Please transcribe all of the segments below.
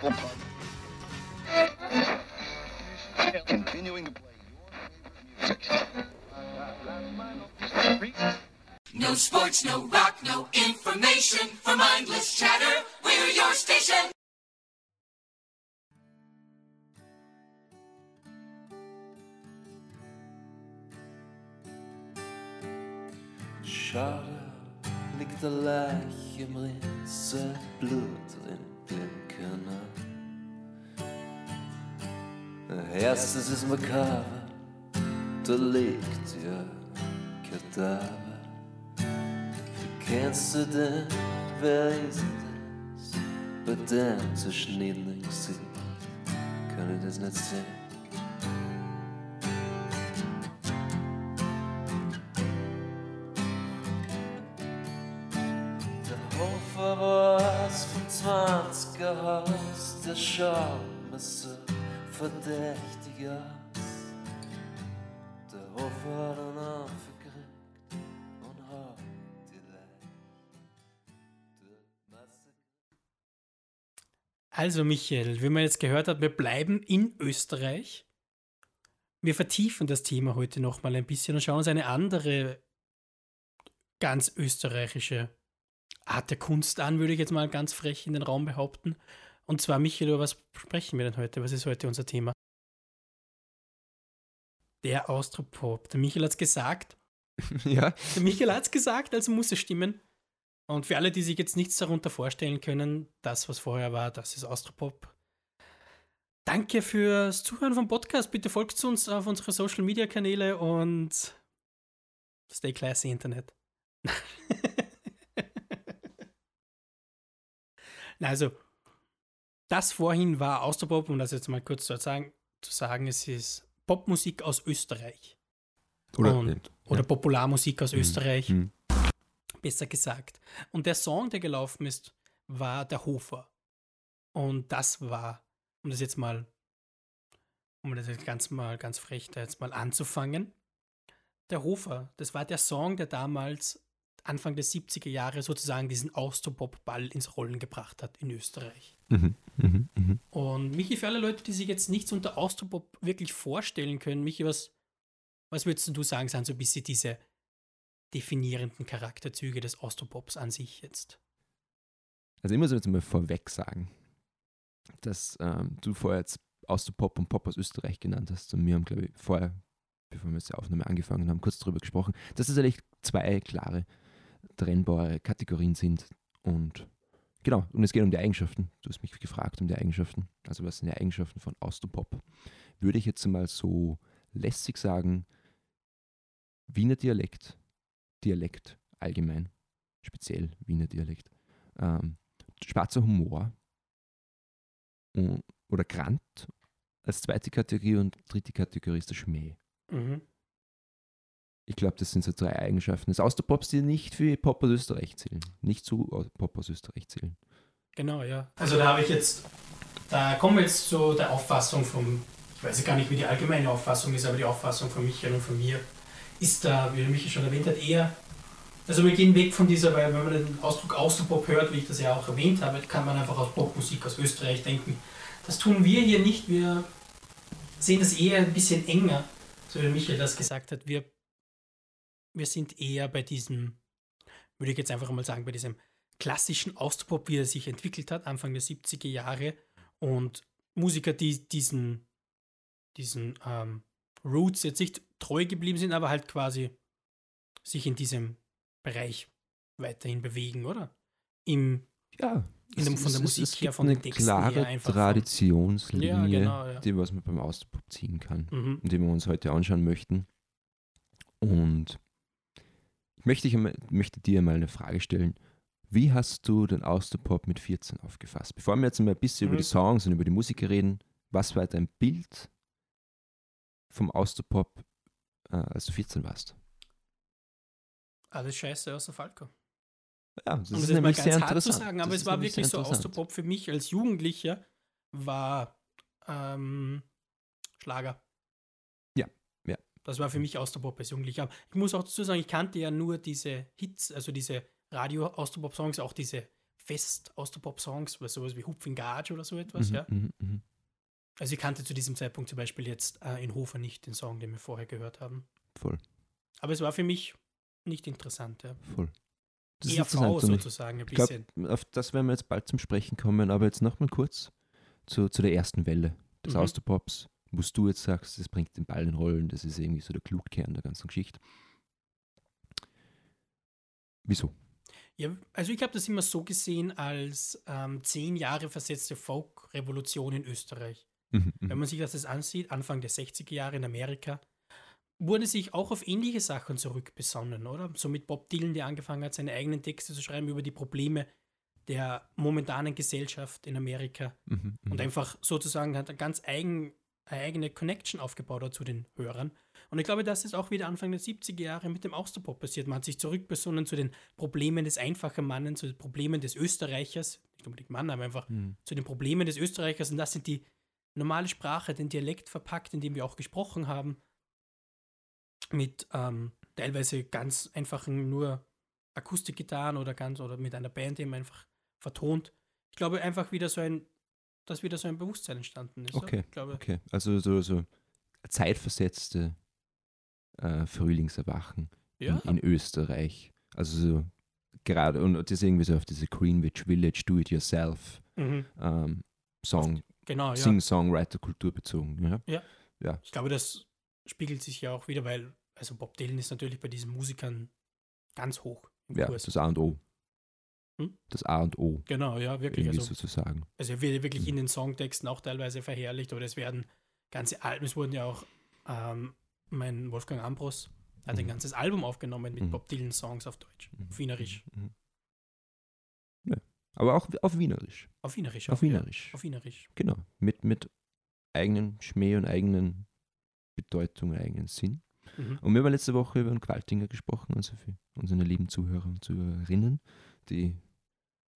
People Park. Continuing to play your favorite music. No sports, no rock, no information. For mindless chatter, we're your station. Schade liegt der Leich im Rinse, Erstes ist makaber, da liegt ja Kadaver. Wie kennst du den, wer ist das? Bei dem zerschnittenen Gesicht kann ich das nicht sehen. Verdächtig aus. Der Hofer hat einen aufgekriegt und hat die durchmassakriert. Also Michael, wie man jetzt gehört hat, wir bleiben in Österreich. Wir vertiefen das Thema heute nochmal ein bisschen und schauen uns eine andere ganz österreichische Art der Kunst an, würde ich jetzt mal ganz frech in den Raum behaupten. Und zwar, Michael, über was sprechen wir denn heute? Was ist heute unser Thema? Der Austropop. Der Michael hat es gesagt. Ja, Der Michael hat es gesagt, also muss es stimmen. Und für alle, die sich jetzt nichts darunter vorstellen können, das, was vorher war, das ist Austropop. Danke fürs Zuhören vom Podcast. Bitte folgt uns auf unsere Social Media Kanäle und stay classy Internet. Na, also, das vorhin war Austropop, um das jetzt mal kurz zu sagen, zu sagen es ist Popmusik aus Österreich. oder? Und, oder Popularmusik aus Österreich Hm. besser gesagt. Und der Song, der gelaufen ist, war der Hofer. Und das war, um das jetzt mal, um das jetzt ganz mal ganz frech da jetzt mal anzufangen, der Hofer, das war der Song, der damals Anfang der 70er Jahre sozusagen diesen Austropop-Ball ins Rollen gebracht hat in Österreich. Mhm. Mhm. Mhm. Und Michi, für alle Leute, die sich jetzt nichts unter Austropop wirklich vorstellen können, Michi, was, was würdest du sagen, sind so ein bisschen diese definierenden Charakterzüge des Austropops an sich jetzt? Also ich muss jetzt mal vorweg sagen, dass ähm, du vorher jetzt Austropop und Pop aus Österreich genannt hast und wir haben, glaube ich, vorher, bevor wir jetzt die Aufnahme angefangen haben, kurz darüber gesprochen, dass es eigentlich zwei klare, trennbare Kategorien sind und genau, und es geht um die Eigenschaften. Du hast mich gefragt um die Eigenschaften, also was sind die Eigenschaften von Austropop? Würde ich jetzt mal so lässig sagen, Wiener Dialekt, Dialekt allgemein, speziell Wiener Dialekt, ähm, schwarzer Humor und, oder Grant als zweite Kategorie und dritte Kategorie ist der Schmäh. Mhm. Ich glaube, das sind so drei Eigenschaften des Austropops, die nicht für Pop aus Österreich zählen. Nicht zu Pop aus Österreich zählen. Genau, ja. Also da habe ich jetzt, da kommen wir jetzt zu der Auffassung vom, ich weiß ja gar nicht, wie die allgemeine Auffassung ist, aber die Auffassung von Michael und von mir ist da, wie Michael schon erwähnt hat, eher, also wir gehen weg von dieser, weil wenn man den Ausdruck Austropop hört, wie ich das ja auch erwähnt habe, kann man einfach aus Popmusik aus Österreich denken. Das tun wir hier nicht, wir sehen das eher ein bisschen enger, so wie Michael das gesagt hat. Wir, wir sind eher bei diesem, würde ich jetzt einfach mal sagen, bei diesem klassischen Austropop, wie er sich entwickelt hat, Anfang der 70er Jahre. Und Musiker, die diesen, diesen ähm, Roots jetzt nicht treu geblieben sind, aber halt quasi sich in diesem Bereich weiterhin bewegen, oder? Im, Ja, In dem- es- von der es- Musik es her, von den Texten klare her einfach von- Traditionslinie, Ja, genau, ja. die was man beim Austropop ziehen kann. mhm. und die wir uns heute anschauen möchten. Und ich möchte, ich möchte dir mal eine Frage stellen. Wie hast du den Austropop mit 14 aufgefasst? Bevor wir jetzt mal ein bisschen Mhm. über die Songs und über die Musiker reden, was war dein Bild vom Austropop, äh, als du 14 warst? Alles scheiße außer Falco. Ja, das um ist das mal nämlich ganz sehr hart zu sagen, aber Das es ist war wirklich so. Austropop für mich als Jugendlicher war ähm, Schlager. Das war für mich Austropop als Jugendlicher. Ich muss auch dazu sagen, ich kannte ja nur diese Hits, also diese Radio-Austropop-Songs, auch diese fest Austropop-Songs, was sowas wie Hupf in Gage oder so etwas, Mhm, ja. mhm, mhm. Also ich kannte zu diesem Zeitpunkt zum Beispiel jetzt äh, in Hofer nicht den Song, den wir vorher gehört haben. Voll, Aber es war für mich nicht interessant, ja. voll. Das ist ERV interessant ich- sozusagen ein Ich bisschen. auf das werden wir jetzt bald zum Sprechen kommen, aber jetzt nochmal kurz zu, zu der ersten Welle des Mhm. Austроpops, wo du jetzt sagst, das bringt den Ball in Rollen, das ist irgendwie so der Klutkern der ganzen Geschichte. Wieso? Ja, also ich habe das immer so gesehen als ähm, zehn Jahre versetzte Folk-Revolution in Österreich. Mhm, Wenn mhm. man sich das ansieht, Anfang der 60er Jahre in Amerika, wurde sich auch auf ähnliche Sachen zurückbesonnen, oder? So mit Bob Dylan, der angefangen hat, seine eigenen Texte zu schreiben über die Probleme der momentanen Gesellschaft in Amerika Mhm, mhm. und einfach sozusagen hat ganz eigen, eine eigene Connection aufgebaut hat zu den Hörern. Und ich glaube, das ist auch wieder Anfang der 70er Jahre mit dem Austropop passiert. Man hat sich zurückbesonnen zu den Problemen des einfachen Mannes, zu den Problemen des Österreichers, nicht unbedingt Mann, aber einfach Mhm. zu den Problemen des Österreichers und das sind die normale Sprache, den Dialekt verpackt, in dem wir auch gesprochen haben, mit ähm, teilweise ganz einfachen nur Akustikgitarren oder ganz oder mit einer Band eben einfach vertont. Ich glaube einfach wieder so ein, dass wieder so ein Bewusstsein entstanden ist. Okay, Ja? Okay, also so, so zeitversetzte äh, Frühlingserwachen ja, in, in Österreich. Also so gerade, und das ist irgendwie so auf diese Greenwich Village Do-It-Yourself mhm. ähm, Song, genau, ja. Sing-Songwriter-Kultur bezogen. Ja? Ich glaube, das spiegelt sich ja auch wieder, weil also Bob Dylan ist natürlich bei diesen Musikern ganz hoch im ja, Kurs. das A und O. Hm? Das A und O, Genau, ja, wirklich. irgendwie Also, sozusagen. also er wird wirklich Mhm. in den Songtexten auch teilweise verherrlicht oder es werden ganze Alben, es wurden ja auch ähm, mein Wolfgang Ambros hat ein Mhm. ganzes Album aufgenommen mit Mhm. Bob Dylan Songs auf Deutsch, auf Wienerisch. Ja. Aber auch auf Wienerisch. Auf Wienerisch. Auf auch, ja. Wienerisch. Auf Wienerisch. Genau. Mit, mit eigenen Schmäh und eigenen Bedeutung, eigenen Sinn. Mhm. Und wir haben letzte Woche über einen Qualtinger gesprochen, also für unsere lieben Zuhörer und Zuhörerinnen, die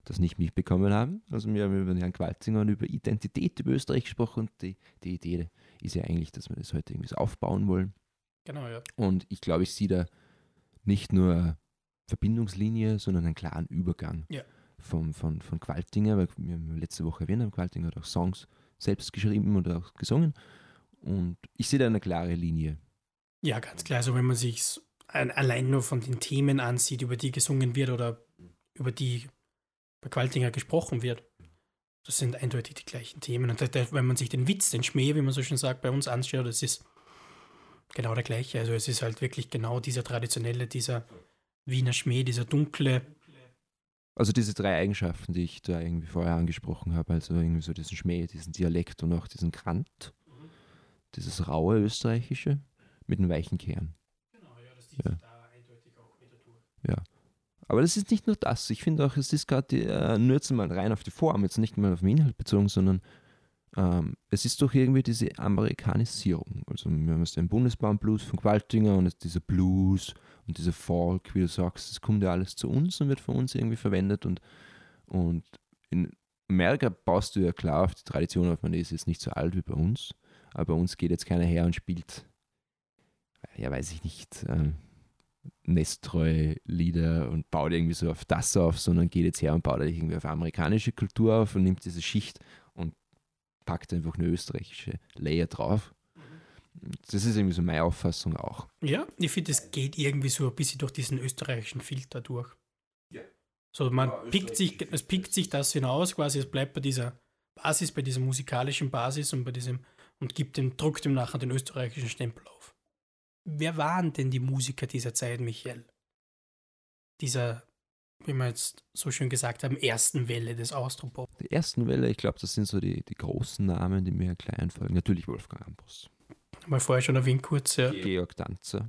das nicht mitbekommen haben. Also wir haben über den Herrn Qualtinger und über Identität über Österreich gesprochen und die, die Idee ist ja eigentlich, dass wir das heute irgendwie so aufbauen wollen. Genau, ja. Und ich glaube, ich sehe da nicht nur Verbindungslinie, sondern einen klaren Übergang Ja. vom, von, von Qualtinger, weil wir haben letzte Woche erwähnt haben, Qualtinger hat auch Songs selbst geschrieben oder auch gesungen. Und ich sehe da eine klare Linie. Ja, ganz klar. Also wenn man sich allein nur von den Themen ansieht, über die gesungen wird oder über die bei Qualtinger gesprochen wird, das sind eindeutig die gleichen Themen. Und wenn man sich den Witz, den Schmäh, wie man so schön sagt, bei uns anschaut, das ist genau der gleiche. Also es ist halt wirklich genau dieser traditionelle, dieser Wiener Schmäh, dieser dunkle. Also diese drei Eigenschaften, die ich da irgendwie vorher angesprochen habe, also irgendwie so diesen Schmäh, diesen Dialekt und auch diesen Krant, dieses raue österreichische mit einem weichen Kern. Genau, ja, das Ja. da eindeutig auch wieder durch. Aber das ist nicht nur das. Ich finde auch, es ist gerade äh, nur jetzt mal rein auf die Form, jetzt nicht mal auf den Inhalt bezogen, sondern ähm, es ist doch irgendwie diese Amerikanisierung. Also wir haben jetzt den Bundesbahn-Blues von Qualtinger und jetzt dieser Blues und dieser Folk, wie du sagst, das kommt ja alles zu uns und wird von uns irgendwie verwendet und, und in Amerika baust du ja klar auf die Tradition auf, man ist jetzt nicht so alt wie bei uns, aber bei uns geht jetzt keiner her und spielt, ja weiß ich nicht, ähm, nesttreue Lieder und baut irgendwie so auf das auf, sondern geht jetzt her und baut irgendwie auf amerikanische Kultur auf und nimmt diese Schicht und packt einfach eine österreichische Layer drauf. Das ist irgendwie so meine Auffassung auch. Ja, ich finde, es geht irgendwie so ein bisschen durch diesen österreichischen Filter durch. So, man pickt sich, es pickt sich das hinaus, quasi, es bleibt bei dieser Basis, bei dieser musikalischen Basis und bei diesem und gibt dem, drückt dem nachher den österreichischen Stempel auf. Wer waren denn die Musiker dieser Zeit, Michael? Dieser, wie wir jetzt so schön gesagt haben, ersten Welle des Austropop. Die ersten Welle, ich glaube, das sind so die, die großen Namen, die mir gleich einfallen. Natürlich Wolfgang Ambros, Mal vorher schon erwähnt kurz, ja. Georg Danzer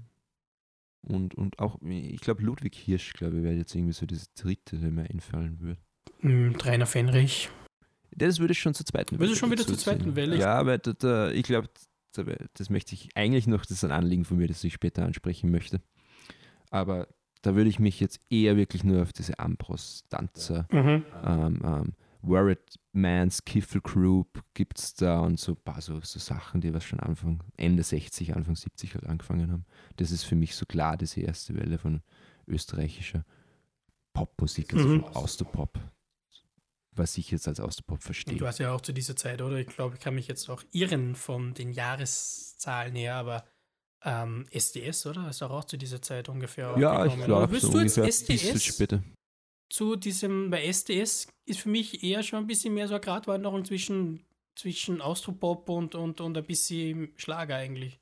und, und auch, ich glaube, Ludwig Hirsch, glaube ich, wäre jetzt irgendwie so das dritte, der mir einfallen würde. Hm, Trainer Fenrich. Das würde ich schon zur zweiten Würde schon wieder zur zweiten. Welle? Ja, aber da, da, ich glaube, das möchte ich eigentlich noch, das ist ein Anliegen von mir, das ich später ansprechen möchte. Aber da würde ich mich jetzt eher wirklich nur auf diese Ambros, Danzer, Mhm. ähm, ähm, Worried Man's Kiffle Group gibt es da und so ein paar so, so Sachen, die was schon Anfang, Ende 60, Anfang 70 halt angefangen haben. Das ist für mich so klar diese erste Welle von österreichischer Popmusik, also Mhm. von Austropop. Was ich jetzt als Austropop verstehe. du hast ja auch zu dieser Zeit, oder? Ich glaube, ich kann mich jetzt auch irren von den Jahreszahlen her, aber ähm, SDS, oder? Ist auch, auch zu dieser Zeit ungefähr Ja, ich glaube, würdest so du jetzt SDS später. zu diesem, bei SDS ist für mich eher schon ein bisschen mehr so eine Gratwanderung zwischen, zwischen Austropop und, und, und ein bisschen Schlager eigentlich.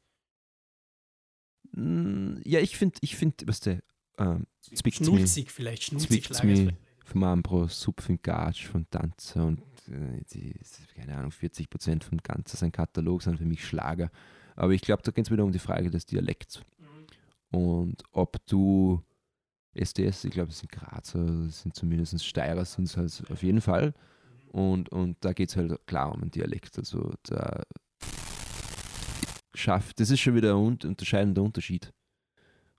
Mm, Ja, ich finde, ich finde, was der ähm, zwickt's Schnulzig vielleicht, schnulzig Schlager. Vom Ambros, Supfen Gatsch von Tanzer und äh, die, keine Ahnung, 40 Prozent von Ganzer sein Katalog sind für mich Schlager. Aber ich glaube, da geht es wieder um die Frage des Dialekts. Und ob du SDS, ich glaube, das sind Grazer, sind zumindest Steirer, sind es halt auf jeden Fall. Und, und da geht es halt klar um einen Dialekt. Also da schafft, das ist schon wieder ein un- unterscheidender Unterschied.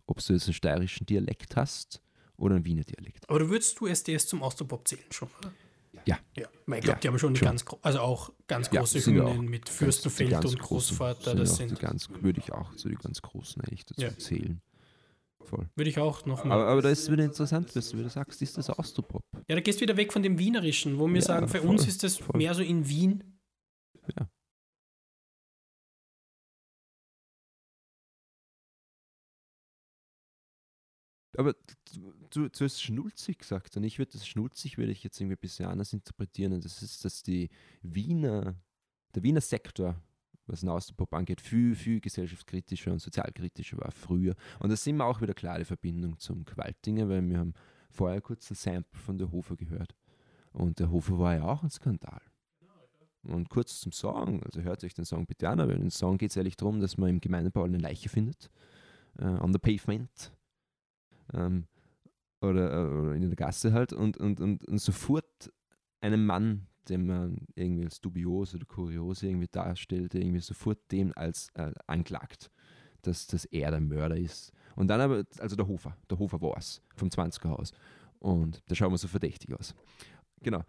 Ob du jetzt einen steirischen Dialekt hast oder einen Wiener Dialekt. Aber würdest du SDS zum Austropop zählen schon, oder? Ja. Ja, ich glaube, Ja, die haben schon, schon. ganz, also auch ganz große ja Hymnen mit Fürstenfeld ganz und großen Großvater. sind Das sind, die ganz, würde ich auch zu den ganz großen eigentlich dazu Ja. zählen. Voll. würde ich auch nochmal. Aber, aber da ist es wieder interessant, was du wieder sagst, ist das Austropop. Ja, da gehst du wieder weg von dem Wienerischen, wo wir Ja, sagen, für voll, uns ist das voll. mehr so in Wien. Ja. Aber du, du schnulzig gesagt und ich würde das schnulzig würde ich jetzt irgendwie ein bisschen anders interpretieren und das ist, dass die Wiener, der Wiener Sektor, was den Austropop angeht, viel, viel gesellschaftskritischer und sozialkritischer war früher. Und da sind wir auch wieder klar die Verbindung zum Qualtinger, weil wir haben vorher kurz ein Sample von der Hofer gehört. Und der Hofer war ja auch ein Skandal. Und kurz zum Song, also hört euch den Song bitte an, aber im Song geht es ehrlich darum, dass man im Gemeindebau eine Leiche findet, äh, on the pavement, ähm, oder, äh, oder in der Gasse halt, und, und, und, und sofort einen Mann, den man irgendwie als dubios oder kurios irgendwie darstellt, irgendwie sofort dem als äh, anklagt, dass, dass er der Mörder ist. Und dann aber, also der Hofer, der Hofer war es, vom 20er Haus. Und da schauen wir so verdächtig aus. Genau.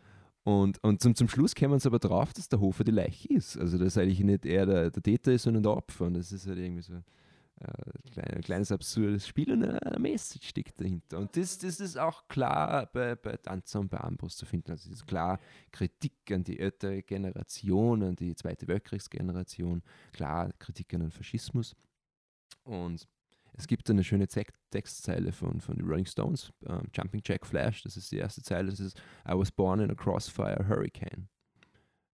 Und, und zum, zum Schluss kämen sie aber drauf, dass der Hofer die Leiche ist. Also, dass eigentlich nicht er der, der Täter ist, sondern der Opfer. Und das ist halt irgendwie so äh, ein kleines absurdes Spiel und eine, Message steckt dahinter. Und das, das ist auch klar bei, bei Tanzer und bei Ambros zu finden. Also, es ist klar Kritik an die ältere Generation, an die Zweite Weltkriegsgeneration, klar Kritik an den Faschismus. Und es gibt eine schöne Te- Textzeile von, von den Rolling Stones, ähm, Jumping Jack Flash, das ist die erste Zeile, das ist I was born in a crossfire hurricane.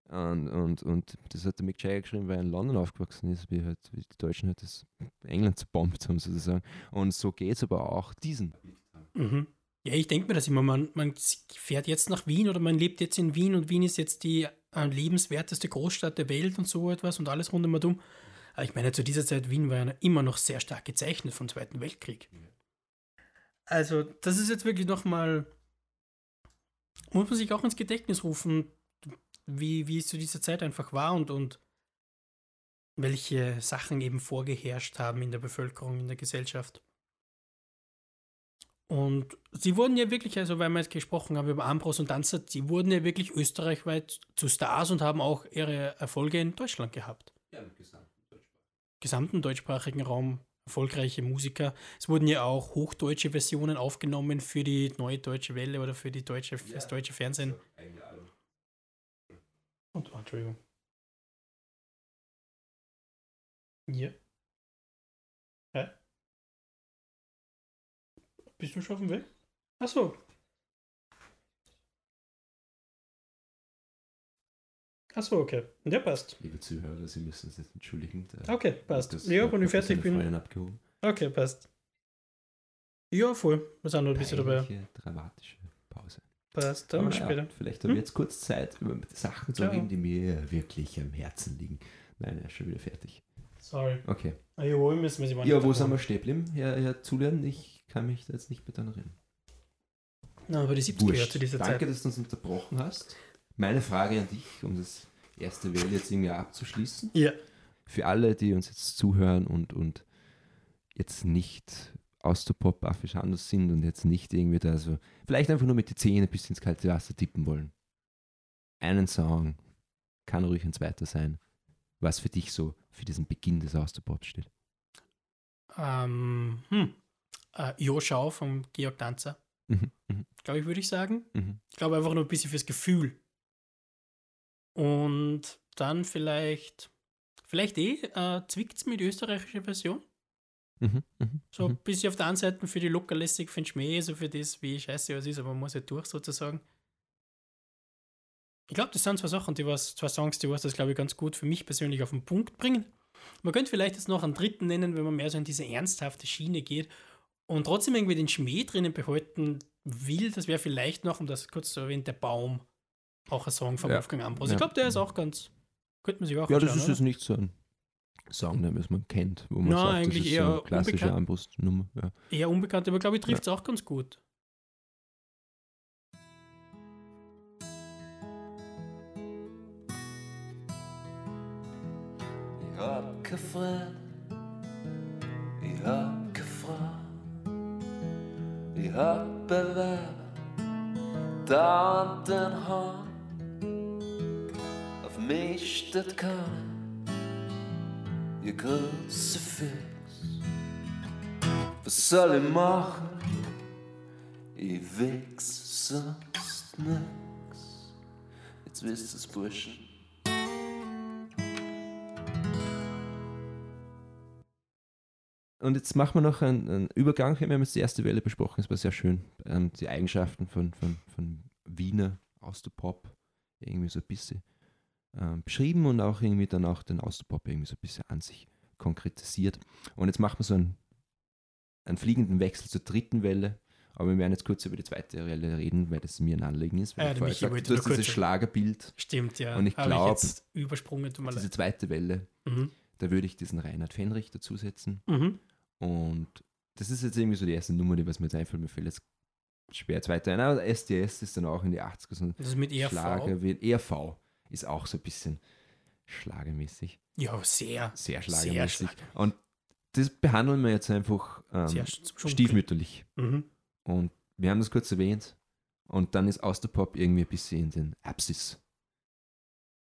Und, und, und das hat der Mick Jagger geschrieben, weil er in London aufgewachsen ist, wie, halt, wie die Deutschen halt das England zerbombt haben sozusagen. Und so geht es aber auch diesen. Mhm. Ja, ich denke mir das immer. Man, man fährt jetzt nach Wien oder man lebt jetzt in Wien und Wien ist jetzt die äh, lebenswerteste Großstadt der Welt und so etwas und alles rund um und um. Aber ich meine, zu dieser Zeit Wien war ja immer noch sehr stark gezeichnet vom Zweiten Weltkrieg. Also, das ist jetzt wirklich nochmal, muss man sich auch ins Gedächtnis rufen, wie, wie es zu dieser Zeit einfach war und, und welche Sachen eben vorgeherrscht haben in der Bevölkerung, in der Gesellschaft. Und sie wurden ja wirklich, also weil wir jetzt gesprochen haben über Ambros und Danzer, sie wurden ja wirklich österreichweit zu Stars und haben auch ihre Erfolge in Deutschland gehabt. Gesamten deutschsprachigen Raum erfolgreiche Musiker. Es wurden ja auch hochdeutsche Versionen aufgenommen für die neue deutsche Welle oder für die deutsche, für das deutsche Fernsehen. Und, oh, Entschuldigung. Ja. Hä? Bist du schon auf dem Weg? Achso. Achso, okay. Ja, passt. Liebe Zuhörer, Sie müssen sich entschuldigen. der- Okay, passt. das ja, wenn ich fertig bin. Abgehoben. Okay, passt. Ja, voll. Wir sind noch ein bisschen dabei. Dramatische Pause. Passt, dann ja, später. vielleicht haben wir Hm? jetzt kurz Zeit, über Sachen zu Ja. reden, die mir wirklich am Herzen liegen. Nein, er ist schon wieder fertig. Sorry. Okay. Ah, jawohl, müssen wir sie Ja, wo sind wir stehen geblieben? Herr, Herr Zulernen, ich kann mich da jetzt nicht mehr dran erinnern. Na, aber die 70er Wurscht. zu dieser Danke, Zeit. dass du uns unterbrochen hast. Meine Frage an dich, um das erste Welle jetzt irgendwie abzuschließen. Ja. Für alle, die uns jetzt zuhören und, und jetzt nicht aus der pop anders sind und jetzt nicht irgendwie da so, vielleicht einfach nur mit die Zähne bis ins kalte Wasser tippen wollen. Einen Song, kann ruhig ein zweiter sein, was für dich so für diesen Beginn des Austropop steht. Ähm, hm. Äh, Jo Schau vom Georg Danzer. Mhm. Mhm. glaube ich, würde ich sagen. Mhm. Ich glaube einfach nur ein bisschen fürs Gefühl. Und dann vielleicht, vielleicht eh, äh, zwickt es mit österreichischer Version. Mhm. Mhm. So ein Mhm. bisschen auf der einen Seite für die Lockerlässig, für den Schmäh, so für das, wie scheiße was ist, aber man muss ja durch sozusagen. Ich glaube, das sind zwei Sachen, die was, zwei Songs, die was das, glaube ich, ganz gut für mich persönlich auf den Punkt bringen. Man könnte vielleicht jetzt noch einen dritten nennen, wenn man mehr so in diese ernsthafte Schiene geht und trotzdem irgendwie den Schmäh drinnen behalten will. Das wäre vielleicht noch, um das kurz zu erwähnen, der Baum. Auch ein Song von Ja. Wolfgang Ambros. Ja. Ich glaube, der ist auch ganz, könnte man sich auch Ja, das ist oder? jetzt nicht so ein Song, den was man kennt, wo man Nein, sagt, eigentlich das ist eher so eine klassische unbekannt. Armbrustnummer. Ja. Eher unbekannt, aber glaube ich, trifft es auch ganz gut. Ich hab keine Freunde, ich hab keine Frau, ich hab Bewerber, dauernd den Hahn. Auf mich steht keiner, ihr große Fix. Was soll ich machen? Ich wichs sonst nix. Jetzt wisst ihr's, Burschen. Und jetzt machen wir noch einen, einen Übergang. Wir haben jetzt die erste Welle besprochen, es war sehr schön. Ähm, die Eigenschaften von, von, von Wiener Austropop irgendwie so ein bisschen ähm, beschrieben und auch irgendwie dann auch den Austropop irgendwie so ein bisschen an sich konkretisiert. Und jetzt machen wir so einen, einen fliegenden Wechsel zur dritten Welle. Aber wir werden jetzt kurz über die zweite Welle reden, weil das mir ein Anliegen ist. Weil Ja, ich vorher gesagt, du hast dieses Schlagerbild, Stimmt, ja. Und ich Habe glaub, jetzt übersprungen, tut mir diese zweite Welle, Mhm. da würde ich diesen Reinhard Fenrich dazusetzen. Mhm. Und das ist jetzt irgendwie so die erste Nummer, die was mir jetzt einfällt. Mir fällt jetzt schwer zweite ein. Aber SDS ist dann auch in die 80er so Das ist mit ERV. Schlager. Wie, ERV ist auch so ein bisschen schlagermäßig. Ja, sehr. Sehr Sehr schlagermäßig. schlagermäßig. Und das behandeln wir jetzt einfach ähm, Sehr stiefmütterlich. Mhm. Und wir haben das kurz erwähnt. Und dann ist Austropop irgendwie ein bisschen in den Apsis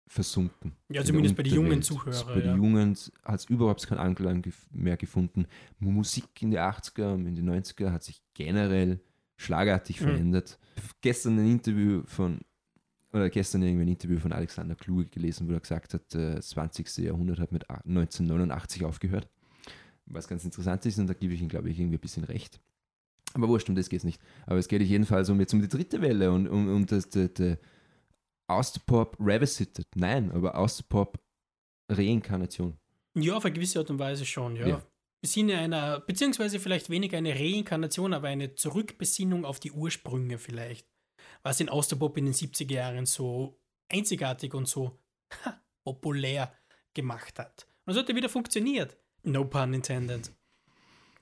versunken. Ja, In zumindest bei den jungen. Zuhörern, Bei den ja. Jungen hat es überhaupt keinen Anklang mehr gefunden. Musik in die 80er und in die 90er hat sich generell schlagartig Mhm. verändert. Gestern ein Interview von, oder gestern irgendwie ein Interview von Alexander Kluge gelesen, wo er gesagt hat, äh, das 20. Jahrhundert hat mit a- 1989 aufgehört. Was ganz interessant ist, und da gebe ich ihm, glaube ich, irgendwie ein bisschen recht. Aber wurscht, um das geht es nicht. Aber es geht jedenfalls um jetzt um die dritte Welle und um, um das, das, das Austropop Revisited. Nein, aber Austropop Reinkarnation. Ja, auf eine gewisse Art und Weise schon, ja. Ja. Sinne einer, beziehungsweise vielleicht weniger eine Reinkarnation, aber eine Zurückbesinnung auf die Ursprünge vielleicht. Was den Austropop in den 70er Jahren so einzigartig und so ha, populär gemacht hat. Und es hat ja wieder funktioniert. No pun intended.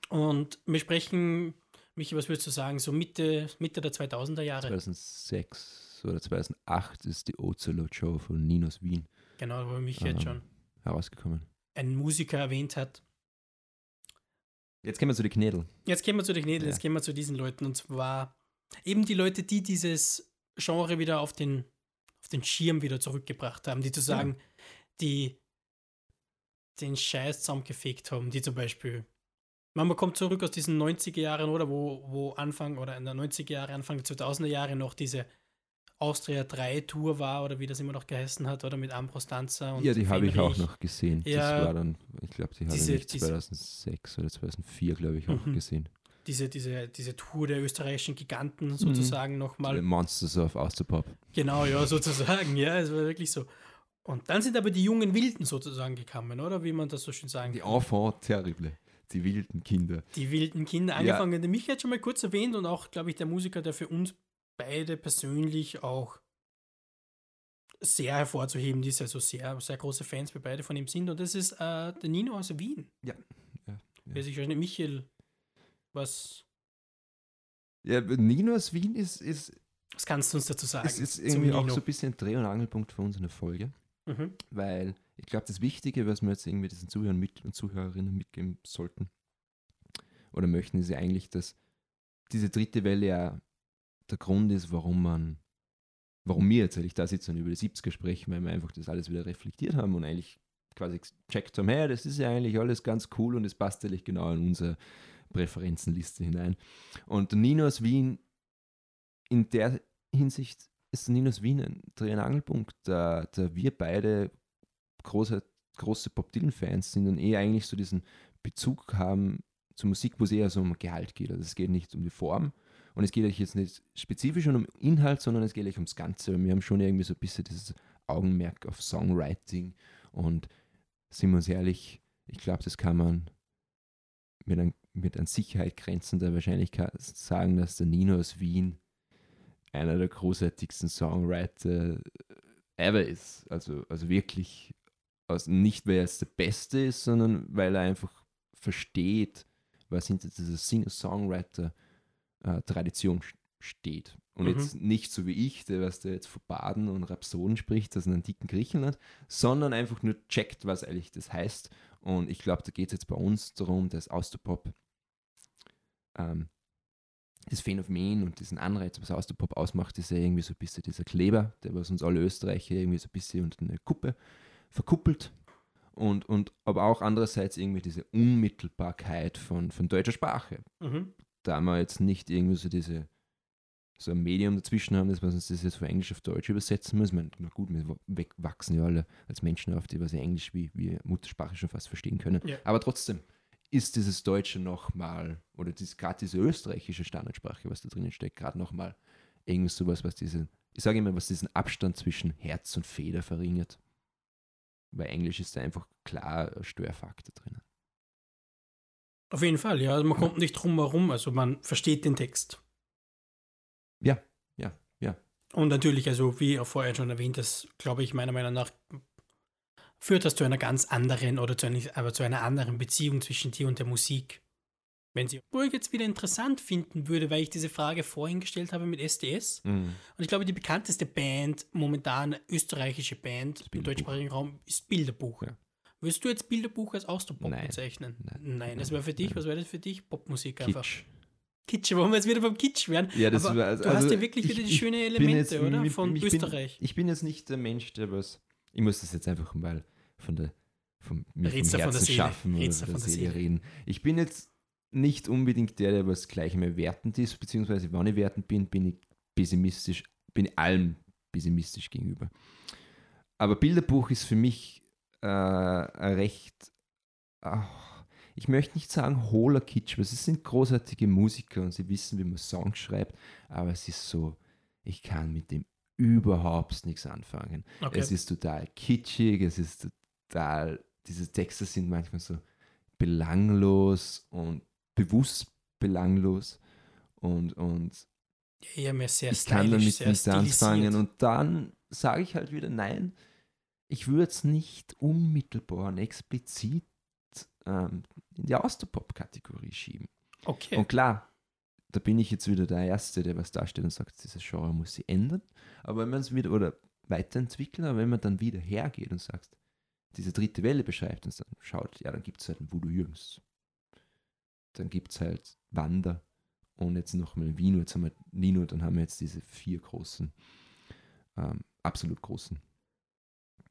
Und wir sprechen, Michi, was würdest du sagen, so Mitte, Mitte der 2000er Jahre? 2006 oder 2008 ist die Ocelot Show von Ninos Wien Genau, wo Michi jetzt Ähm. schon herausgekommen. einen Musiker erwähnt hat. Jetzt kommen wir zu den Knädel. Jetzt gehen wir zu den Knädeln, Ja. jetzt gehen wir zu diesen Leuten. Und zwar eben die Leute, die dieses Genre wieder auf den, auf den Schirm wieder zurückgebracht haben, die zu sagen, die den Scheiß zusammengefegt haben, die zum Beispiel. Man kommt zurück aus diesen 90er Jahren, oder wo, wo Anfang oder in der 90er Jahre, Anfang der 2000er Jahre noch diese Austria 3 Tour war oder wie das immer noch geheißen hat, oder mit Ambros Danzer und Ja, die habe ich auch noch gesehen. Ja, das war dann, ich glaube, die habe ich diese- 2006 oder 2004, glaube ich, auch Mhm. gesehen. Diese, diese, diese Tour der österreichischen Mhm. Giganten sozusagen nochmal. Die Monsters of Austropop. Genau, ja, sozusagen, ja, es war wirklich so. Und dann sind aber die jungen Wilden sozusagen gekommen, oder? Wie man das so schön sagen Die kann. Enfant terrible. Die wilden Kinder. Die wilden Kinder Ja. angefangen. Der Michael hat schon mal kurz erwähnt und auch, glaube ich, der Musiker, der für uns beide persönlich auch sehr hervorzuheben ist, also sehr, sehr große Fans wir beide von ihm sind. Und das ist äh, der Nino aus Wien. Ja, ja, ja. Wer sich wahrscheinlich Michael, was, Ja, Ninos Wien ist, ist, was kannst du uns dazu sagen? ist, ist irgendwie auch so ein bisschen ein Dreh- und Angelpunkt für uns in der Folge. Mhm. Weil ich glaube, das Wichtige, was wir jetzt irgendwie diesen Zuhörern mit und Zuhörerinnen mitgeben sollten oder möchten, ist ja eigentlich, dass diese dritte Welle ja der Grund ist, warum man, warum wir jetzt eigentlich da sitzen und über die 70er sprechen, weil wir einfach das alles wieder reflektiert haben und eigentlich quasi gecheckt haben, hey, das ist ja eigentlich alles ganz cool und es passt eigentlich genau in unsere Präferenzenliste hinein. Und der Nino aus Wien in der Hinsicht ist Ninos Wien ein Dreh- und Angelpunkt, da, da wir beide große, große Bob Dylan-Fans sind und eh eigentlich so diesen Bezug haben zur Musik, wo es eher so um Gehalt geht. Also es geht nicht um die Form und es geht euch jetzt nicht spezifisch um Inhalt, sondern es geht euch ums Ganze. Und wir haben schon irgendwie so ein bisschen dieses Augenmerk auf Songwriting und sind wir uns ehrlich, ich glaube, das kann man mit an, mit an Sicherheit grenzender Wahrscheinlichkeit sagen, dass der Nino aus Wien einer der großartigsten Songwriter ever ist. Also, also wirklich, also nicht weil er jetzt der Beste ist, sondern weil er einfach versteht, was hinter dieser Singer-Songwriter-Tradition steht. Und Mhm. jetzt nicht so wie ich, der was der jetzt von Baden und Rhapsoden spricht, aus einem dicken Griechenland, sondern einfach nur checkt, was eigentlich das heißt. Und ich glaube, da geht es jetzt bei uns darum, dass Austropop ähm, das Phänomen und diesen Anreiz, was Austropop ausmacht, ist ja irgendwie so ein bisschen dieser Kleber, der was uns alle Österreicher irgendwie so ein bisschen unter eine Kuppe verkuppelt. Und, und aber auch andererseits irgendwie diese Unmittelbarkeit von, von deutscher Sprache. Mhm. Da wir jetzt nicht irgendwie so diese so ein Medium dazwischen haben, dass man uns das jetzt von Englisch auf Deutsch übersetzen muss. Meine, na gut, wir wachsen ja alle als Menschen auf, die was Englisch wie, wie Muttersprache schon fast verstehen können. Ja. Aber trotzdem ist dieses Deutsche nochmal, oder dies, gerade diese österreichische Standardsprache, was da drinnen steckt, gerade nochmal irgendwie sowas, was diesen, ich sage immer, was diesen Abstand zwischen Herz und Feder verringert. Weil Englisch ist da einfach klar ein Störfaktor drinnen. Auf jeden Fall, ja. Also man kommt nicht drum herum, also man versteht den Text. Ja, ja, ja. Und natürlich, also wie auch vorher schon erwähnt, das glaube ich meiner Meinung nach führt das zu einer ganz anderen oder zu einer, aber zu einer anderen Beziehung zwischen dir und der Musik. Wenn sie, wo ich jetzt wieder interessant finden würde, weil ich diese Frage vorhin gestellt habe mit SDS. Mhm. Und ich glaube, die bekannteste Band, momentan österreichische Band im deutschsprachigen Raum, ist Bilderbuch. Ja. Würdest du jetzt Bilderbuch als Austropop Nein. bezeichnen? Nein. Nein, das wäre für dich, was wäre das für dich? Popmusik einfach. Kitsch. Kitsch, wollen wir jetzt wieder beim Kitsch werden? Ja, das Aber war- also- du hast also ja wirklich wieder ich- die ich schönen Elemente, jetzt oder? Von ich Österreich. Bin, ich bin jetzt nicht der Mensch, der was. Ich muss das jetzt einfach mal von der vom, mir vom da von der Herzen Seele. schaffen oder von der Seele reden. Ich bin jetzt nicht unbedingt der, der was gleich mehr wertend ist, beziehungsweise wenn ich wertend bin, bin ich pessimistisch, bin ich allem pessimistisch gegenüber. Aber Bilderbuch ist für mich äh, recht, ach, ich möchte nicht sagen hohler Kitsch, weil sie sind großartige Musiker und sie wissen, wie man Songs schreibt, aber es ist so, ich kann mit dem überhaupt nichts anfangen. Okay. Es ist total kitschig, es ist total, diese Texte sind manchmal so belanglos und bewusst belanglos und, und eher mehr sehr ich kann damit sehr nichts anfangen und dann sage ich halt wieder nein, ich würde es nicht unmittelbar und explizit ähm, in die Austropop-Kategorie schieben. Okay. Und klar, da bin ich jetzt wieder der Erste, der was darstellt und sagt, dieses Genre muss sich ändern. Aber wenn man es wieder oder weiterentwickeln, aber wenn man dann wieder hergeht und sagt, diese dritte Welle beschreibt und dann schaut, ja, dann gibt es halt einen Voodoo Jürgens. Dann gibt es halt Wander und jetzt nochmal Vino, jetzt haben wir Nino, dann haben wir jetzt diese vier großen, ähm, absolut großen.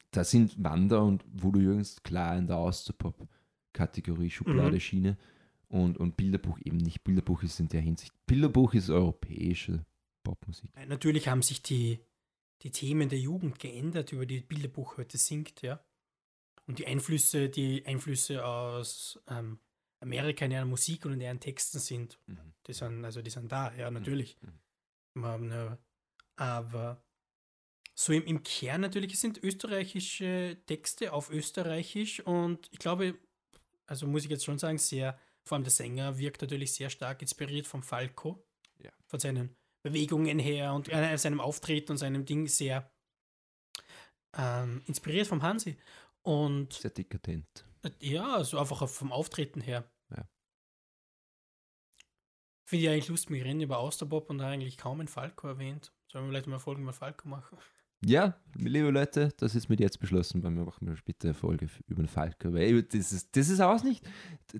Da sind Wander und Voodoo Jürgens klar in der Austropop-Kategorie, Schublade, Mhm. Schiene und, und Bilderbuch eben nicht. Bilderbuch ist in der Hinsicht, Bilderbuch ist europäische Popmusik. Natürlich haben sich die, die Themen der Jugend geändert, über die Bilderbuch heute singt, ja. Und die Einflüsse, die Einflüsse aus ähm, Amerika in ihren Musik und in ihren Texten sind, die sind, also die sind da, ja, natürlich. Mhm. Äh, Aber so im, im Kern natürlich sind österreichische Texte auf Österreichisch und ich glaube, also muss ich jetzt schon sagen, sehr, vor allem der Sänger wirkt natürlich sehr stark inspiriert vom Falco. Ja. Von seinen Bewegungen her und äh, seinem Auftreten und seinem Ding sehr ähm, inspiriert vom Hansi. Und Sehr dekadent. äh, ja, so einfach auf- vom Auftreten her. Ja. Finde ich eigentlich lustig, wir reden über Austerpop und da eigentlich kaum ein Falco erwähnt. Sollen wir vielleicht mal Folgen mit Falco machen? Ja, liebe Leute, das ist mit jetzt beschlossen, weil wir machen wir später eine Folge über den Falco. Weil das ist, das ist auch nicht,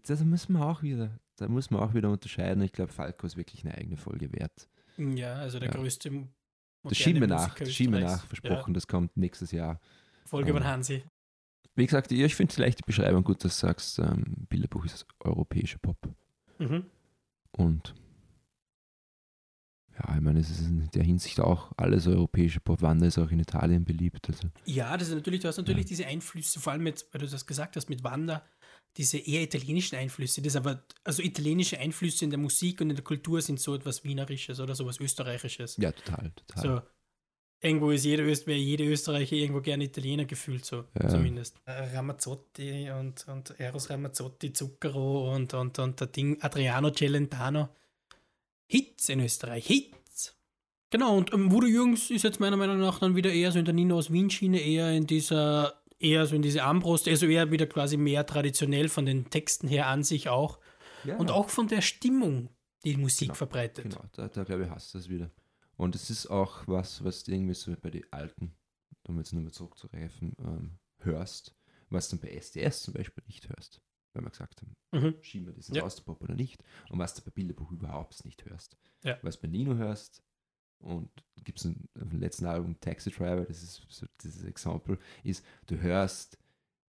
das müssen wir auch wieder, da muss man auch wieder unterscheiden. Ich glaube, Falco ist wirklich eine eigene Folge wert. Ja, also der Ja. größte. Das schieben wir nach, das schieben wir nach, versprochen, das kommt nächstes Jahr. Ja, Folge über Ähm, Hansi. Wie gesagt, ich finde vielleicht die Beschreibung gut, dass du sagst, ähm, Bilderbuch ist europäischer Pop. Mhm. Und Ja, ich meine, es ist in der Hinsicht auch alles europäische Pop. Wanda ist auch in Italien beliebt. Also, Ja, das ist natürlich, du hast natürlich Ja. diese Einflüsse, vor allem mit, weil du das gesagt hast, mit Wanda, diese eher italienischen Einflüsse. Das aber, also italienische Einflüsse in der Musik und in der Kultur sind so etwas Wienerisches oder sowas Österreichisches. ja, total, total. So, irgendwo ist jeder, Öst, wäre jede Österreicher irgendwo gerne Italiener gefühlt, so Ja. zumindest. Äh, Ramazzotti und, und Eros Ramazzotti, Zucchero und, und, und der Ding Adriano Celentano. Hits in Österreich, Hits. Genau, und ähm, Voodoo Jürgens ist jetzt meiner Meinung nach dann wieder eher so in der Nino aus Wien-Schiene, eher in dieser, eher so in diese Armbrust, also eher wieder quasi mehr traditionell von den Texten her an sich auch. ja, Und auch von der Stimmung, die Musik Genau, verbreitet. Genau, da, da glaube ich, hast du es wieder. Und es ist auch was, was du irgendwie so bei den alten, um jetzt nochmal zurückzureifen, ähm, hörst, was du bei SDS zum Beispiel nicht hörst. Weil wir gesagt haben, Mhm. schieben wir diesen Ja. Austropop oder nicht. Und was du bei Bilderbuch überhaupt nicht hörst. Ja. Was bei Nino hörst, und gibt es dem letzten Album Taxi Driver, das ist so dieses Exempel, ist, du hörst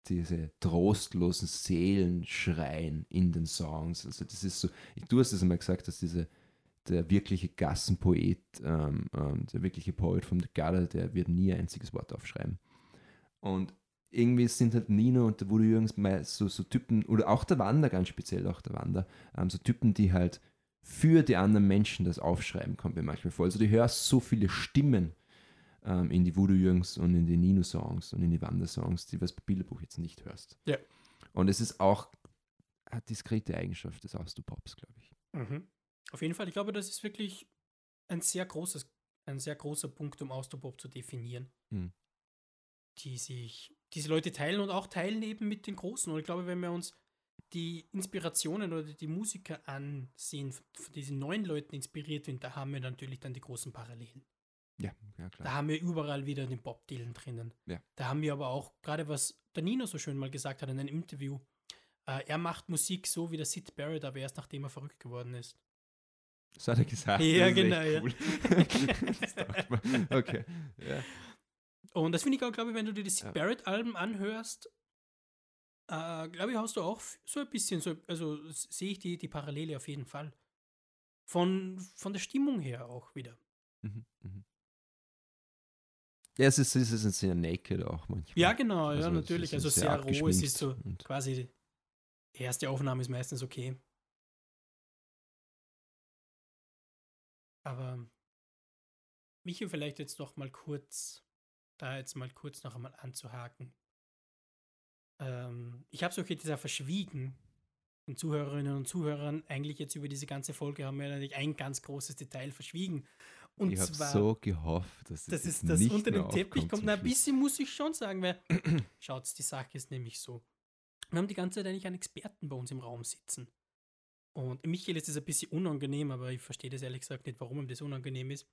diese trostlosen Seelen schreien in den Songs. Also das ist so, du hast es einmal gesagt, dass diese der wirkliche Gassenpoet, ähm, ähm, der wirkliche Poet vom The Gutter, der wird nie ein einziges Wort aufschreiben. Und irgendwie sind halt Nino und der Voodoo Jürgens so, so Typen, oder auch der Wander, ganz speziell auch der Wander, ähm, so Typen, die halt für die anderen Menschen das aufschreiben, kommt mir manchmal vor. Also du hörst so viele Stimmen ähm, in die Voodoo Jürgens und in die Nino-Songs und in die Wander-Songs, die was bei Bilderbuch jetzt nicht hörst. Ja. Und es ist auch, hat diskrete Eigenschaft des Austropops, glaube ich. Mhm. Auf jeden Fall, ich glaube, das ist wirklich ein sehr großes, ein sehr großer Punkt, um Austropop zu definieren. Mhm. Die sich, diese Leute teilen und auch teilen eben mit den Großen. Und ich glaube, wenn wir uns die Inspirationen oder die Musiker ansehen, von diesen neuen Leuten inspiriert sind, da haben wir natürlich dann die großen Parallelen. Ja, ja klar. Da haben wir überall wieder den Bob Dylan drinnen. Ja. Da haben wir aber auch, gerade was der Nino so schön mal gesagt hat in einem Interview, äh, er macht Musik so wie der Sid Barrett, aber erst nachdem er verrückt geworden ist. Das hat er gesagt. Ja, genau, ja. Cool. mir. okay. Ja. Und das finde ich auch, glaube ich, wenn du dir die Sid Ja. Barrett-Alben anhörst, äh, glaube ich, hast du auch so ein bisschen, so, also sehe ich die, die Parallele auf jeden Fall. Von, von der Stimmung her auch wieder. Mhm, mhm. Ja, es ist, es ist sehr naked auch manchmal. Ja, genau, Also, ja, natürlich. Also sehr sehr roh, es ist so quasi, die erste Aufnahme ist meistens okay. Aber Michi, vielleicht jetzt noch mal kurz, da jetzt mal kurz noch einmal anzuhaken. Ähm, ich habe so jetzt ja verschwiegen, den Zuhörerinnen und Zuhörern, eigentlich jetzt über diese ganze Folge haben wir natürlich ein ganz großes Detail verschwiegen. Und ich habe so gehofft, dass das ist das nicht unter dem Teppich kommt. Na, ein bisschen muss ich schon sagen, weil, schaut, die Sache ist nämlich so. Wir haben die ganze Zeit eigentlich einen Experten bei uns im Raum sitzen. Und Michael ist das ein bisschen unangenehm, aber ich verstehe das ehrlich gesagt nicht, warum ihm das unangenehm ist.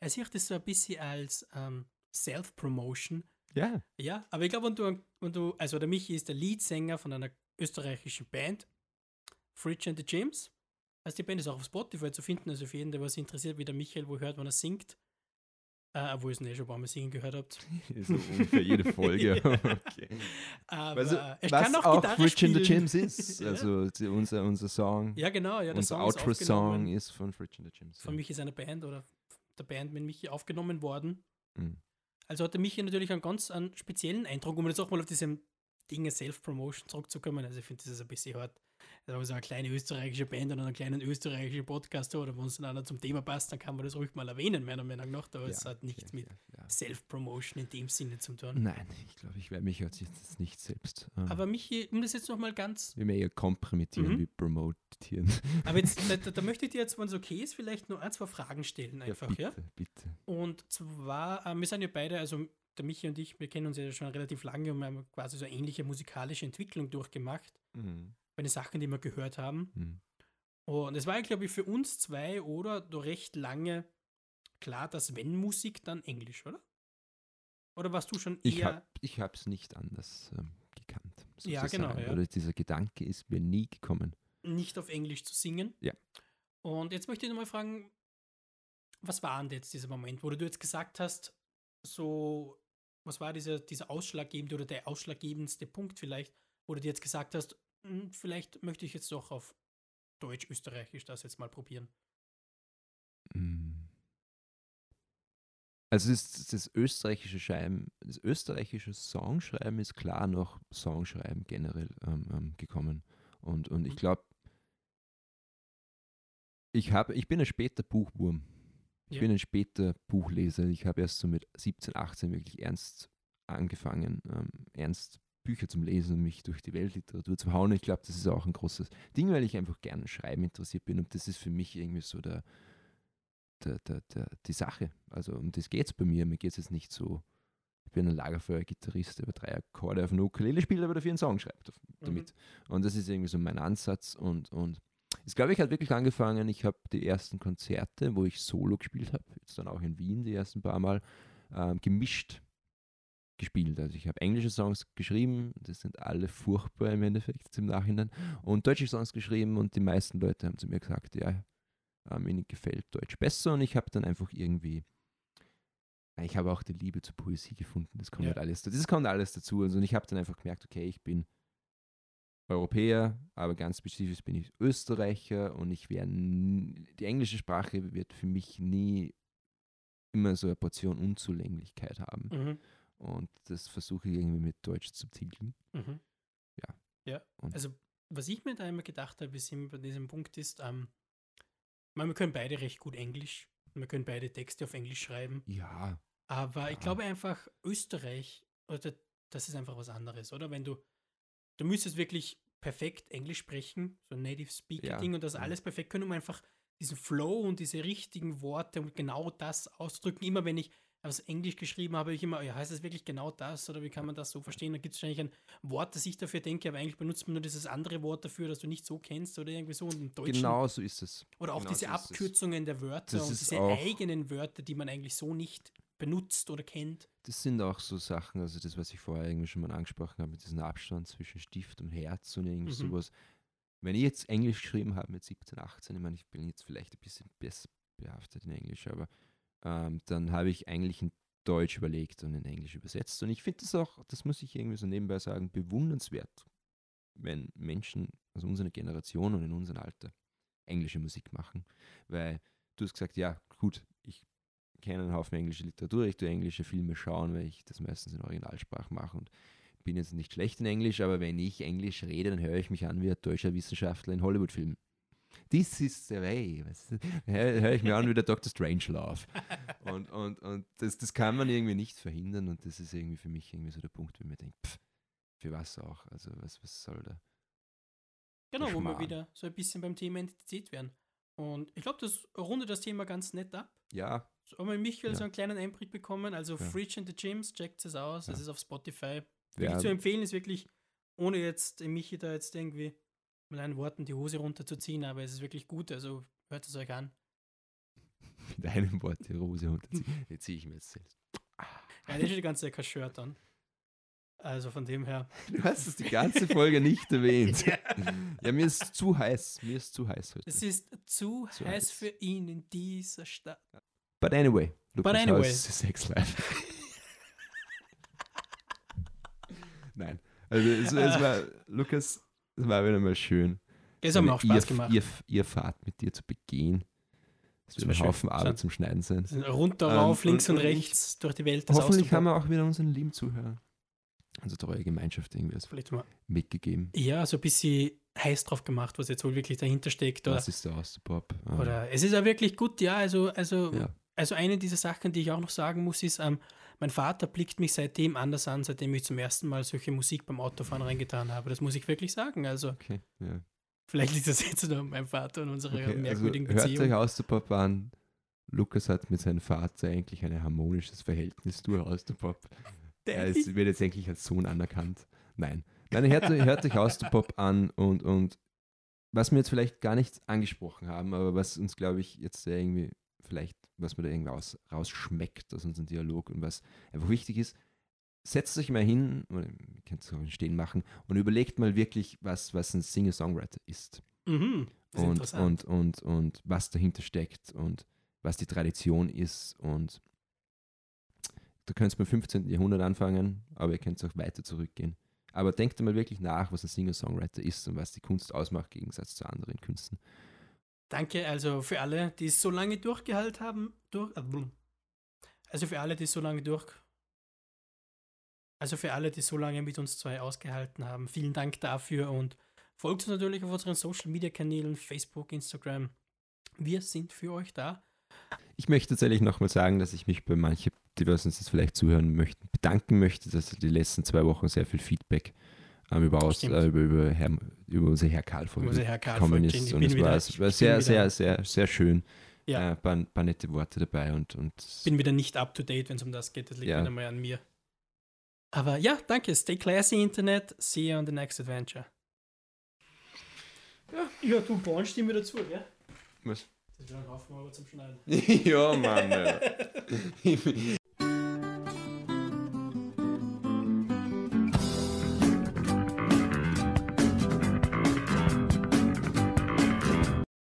Er sieht das so ein bisschen als ähm, Self-Promotion. Ja, Ja, aber ich glaube, wenn du, wenn du, also der Michi ist der Leadsänger von einer österreichischen Band, Fridge and the James. Also die Band ist auch auf Spotify zu finden, also für jeden, der was interessiert, wie der Michael wo hört, wenn er singt. Äh, obwohl ihr es nicht schon ein paar Mal singen gehört habt. so ungefähr jede Folge. okay. Aber Also, was kann auch, auch Gitarre Rich in the spielen. James ist. Ja. Also die, unser, unser Song, Ja, genau, ja, unser Song ist Outro-Song aufgenommen ist von Rich in the James. von Michi seiner Band oder der Band mit Michi aufgenommen worden. Mhm. Also hat der Michi natürlich einen ganz einen speziellen Eindruck, um jetzt auch mal auf diese Dinge Self-Promotion zurückzukommen. Also ich finde, das ist ein bisschen hart. Also so eine kleine österreichische Band oder einen kleinen österreichischen Podcaster oder wenn es dann einer zum Thema passt, dann kann man das ruhig mal erwähnen, meiner Meinung nach. Da es Ja, hat nichts okay, mit ja, ja. Self-Promotion in dem Sinne zu tun. Nein, ich glaube, ich werde mich jetzt nicht selbst. Ähm, Aber Michi, um das jetzt nochmal ganz wir mehr eher kompromittieren Mhm. wie promotieren. Aber jetzt, da, da möchte ich dir jetzt, wenn es okay ist, vielleicht nur ein, zwei Fragen stellen einfach, ja? bitte, bitte. Und zwar, äh, wir sind ja beide, also der Michi und ich, wir kennen uns ja schon relativ lange und wir haben quasi so eine ähnliche musikalische Entwicklung durchgemacht Mhm. Bei den Sachen, die wir gehört haben. Mhm. Und es war glaube ich, für uns zwei oder doch recht lange klar, dass wenn Musik, dann Englisch, oder? Oder warst du schon Ich eher. habe ich es nicht anders ähm, gekannt. Ja, genau, ja. Oder dieser Gedanke ist mir nie gekommen. nicht auf Englisch zu singen. Ja. Und jetzt möchte ich nochmal fragen, was war denn jetzt dieser Moment, wo du jetzt gesagt hast, so, was war dieser, dieser ausschlaggebende oder der ausschlaggebendste Punkt vielleicht, wo du dir jetzt gesagt hast, vielleicht möchte ich jetzt doch auf Deutsch, Österreichisch das jetzt mal probieren. Mm. Also das, das österreichische Schreiben, das österreichische Songschreiben ist klar noch Songschreiben generell ähm, ähm, gekommen. Und, und ich Mhm. glaube, ich, habe, ich bin ein später Buchwurm. Ich Ja. bin ein später Buchleser. Ich habe erst so mit 17, 18 wirklich ernst angefangen, ähm, ernst Bücher zum Lesen und mich durch die Weltliteratur zu hauen. Ich glaube, das ist auch ein großes Ding, weil ich einfach gerne Schreiben interessiert bin. Und das ist für mich irgendwie so der, der, der, der, die Sache. Also um das geht es bei mir. Mir geht es jetzt nicht so, ich bin ein Lagerfeuer-Gitarrist, der über drei Akkorde auf einer Ukulele spielt, aber dafür einen Song schreibt damit. Und das ist irgendwie so mein Ansatz. Und, und es glaube ich hat wirklich angefangen, ich habe die ersten Konzerte, wo ich Solo gespielt habe, jetzt dann auch in Wien die ersten paar Mal, ähm, gemischt gespielt. Also ich habe englische Songs geschrieben, das sind alle furchtbar im Endeffekt im Nachhinein, und deutsche Songs geschrieben und die meisten Leute haben zu mir gesagt, ja, ähm, ihnen gefällt Deutsch besser und ich habe dann einfach irgendwie, ja, ich habe auch die Liebe zur Poesie gefunden, das kommt Ja. halt alles, das kommt alles dazu also, und ich habe dann einfach gemerkt, okay, ich bin Europäer, aber ganz spezifisch bin ich Österreicher und ich werde, die englische Sprache wird für mich nie immer so eine Portion Unzulänglichkeit haben. Mhm. Und das versuche ich irgendwie mit Deutsch zu tilgen. Mhm. Ja. Ja, Und- also was ich mir da immer gedacht habe, ist immer bei diesem Punkt ist, ähm, ich meine, wir können beide recht gut Englisch wir können beide Texte auf Englisch schreiben, Ja, aber ich Ja. glaube einfach Österreich, oder das ist einfach was anderes, oder? Wenn du, du müsstest wirklich perfekt Englisch sprechen, so ein Native Speaker Ja, und das alles perfekt können, um einfach diesen Flow und diese richtigen Worte und genau das auszudrücken. Immer wenn ich aus Englisch geschrieben habe, ich immer, ja, heißt das wirklich genau das oder wie kann man das so verstehen? Da gibt es wahrscheinlich ein Wort, das ich dafür denke, aber eigentlich benutzt man nur dieses andere Wort dafür, das du nicht so kennst oder irgendwie so. Und im Deutschen genau so ist es. oder auch genau diese so ist es. Abkürzungen der Wörter Das und diese eigenen Wörter, die man eigentlich so nicht benutzt oder kennt. Das sind auch so Sachen, also das, was ich vorher irgendwie schon mal angesprochen habe, mit diesem Abstand zwischen Stift und Herz und irgendwie Mhm. sowas. Wenn ich jetzt Englisch geschrieben habe mit 17, 18, ich meine, ich bin jetzt vielleicht ein bisschen besser behaftet in Englisch, aber ähm, dann habe ich eigentlich in Deutsch überlegt und in Englisch übersetzt. Und ich finde das auch, das muss ich irgendwie so nebenbei sagen, bewundernswert, wenn Menschen aus unserer Generation und in unserem Alter englische Musik machen. Weil du hast gesagt, ja, gut, ich kenne einen Haufen englische Literatur, ich tue englische Filme schauen, weil ich das meistens in Originalsprache mache und bin jetzt nicht schlecht in Englisch, aber wenn ich Englisch rede, dann höre ich mich an wie ein deutscher Wissenschaftler in Hollywood-Filmen. This is the way. Höre ich mir an wie der Dr. Strangelove. Und, und, und das, das kann man irgendwie nicht verhindern und das ist irgendwie für mich irgendwie so der Punkt, wo ich mir denke, pff, für was auch? Also was, was soll da? Genau, wo wir wieder so ein bisschen beim Thema Identität wären. Und ich glaube, das rundet das Thema ganz nett ab. Ja, So haben wir Michael Ja. so einen kleinen Einblick bekommen. Also Ja. Fridge and the Gyms, checkt es aus. Das Ja. ist auf Spotify. ja Wirklich zu empfehlen ist wirklich, ohne jetzt dem Michi da jetzt irgendwie mit einen Worten die Hose runterzuziehen, aber es ist wirklich gut. Also hört es euch an. mit einem Wort die Rose runterziehen. Jetzt ziehe ich mir jetzt selbst. Ja, der ist die ganze Zeit kein Shirt an. Also von dem her. Du hast es die ganze Folge nicht erwähnt. Ja, mir ist zu heiß. Mir ist zu heiß heute. Es ist zu, Zu heiß heiß. für ihn in dieser Stadt. But anyway, Lukas anyway. Haus, Sex Life. Nein. Also es, es war, Lukas, es war wieder mal schön. Das hat mir auch Spaß Irr- gemacht. Irr- Irrfahrt mit dir zu begehen. Es wird ein schön. Haufen Arbeit Schön. zum Schneiden sein. Runter, Ähm, rauf, links und- und, rechts durch die Welt. Hoffentlich haben wir auch wieder unseren lieben Zuhörern, also treue Gemeinschaft irgendwie was Vielleicht mal mitgegeben. ja, so ein bisschen heiß drauf gemacht, was jetzt wohl wirklich dahinter steckt. Oder, Was ist der Austropop? Ähm, oder es ist ja wirklich gut, ja, also, also, Ja. also eine dieser Sachen, die ich auch noch sagen muss, ist, ähm, mein Vater blickt mich seitdem anders an, seitdem ich zum ersten Mal solche Musik beim Autofahren reingetan habe. Das muss ich wirklich sagen. Also Okay, ja. vielleicht liegt das jetzt nur an meinem Vater und unserer okay. Also merkwürdigen hört euch Beziehung. Austropop an. Lukas hat mit seinem Vater eigentlich ein harmonisches Verhältnis durch Austropop. Er Daddy. ist, wird jetzt endlich als Sohn anerkannt. Nein. Nein, hört, hört euch Austropop an und, und was wir jetzt vielleicht gar nicht angesprochen haben, aber was uns, glaube ich, jetzt irgendwie vielleicht, was man da irgendwie raus, rausschmeckt aus unserem Dialog und was einfach wichtig ist, setzt euch mal hin, oder ihr könnt es auch stehen machen, und überlegt mal wirklich, was, was ein Singer-Songwriter ist Mhm, und, und, und, und was dahinter steckt und was die Tradition ist. Und da könnt ihr beim 15. Jahrhundert anfangen, aber ihr könnt auch weiter zurückgehen. Aber denkt einmal wirklich nach, was ein Singer-Songwriter ist und was die Kunst ausmacht, im Gegensatz zu anderen Künsten. Danke also für alle, die es so lange durchgehalten haben. Durch, äh. Also für alle, die so lange durch. Also für alle, die so lange mit uns zwei ausgehalten haben, vielen Dank dafür und folgt uns natürlich auf unseren Social Media Kanälen, Facebook, Instagram. Wir sind für euch da. Ich möchte tatsächlich nochmal sagen, dass ich mich bei manchen, die was uns jetzt vielleicht zuhören möchten, bedanken möchte, dass die letzten zwei Wochen sehr viel Feedback ähm, über, aus, äh, über, über, Herr, über unser Herr Karl von Unser Herr Karl gekommen ist. Und es war, es war sehr, sehr, sehr, sehr schön. Ja. Äh, paar, paar nette Worte dabei und, und bin wieder nicht up to date, wenn es um das geht. Das liegt Ja. wieder mal an mir. Aber ja, danke. Stay classy, Internet. See you on the next adventure. Ja, ja du baust ihm wieder zu, gell? was? Das wäre ein Haufen zum Schneiden. ja, Mann. Ich,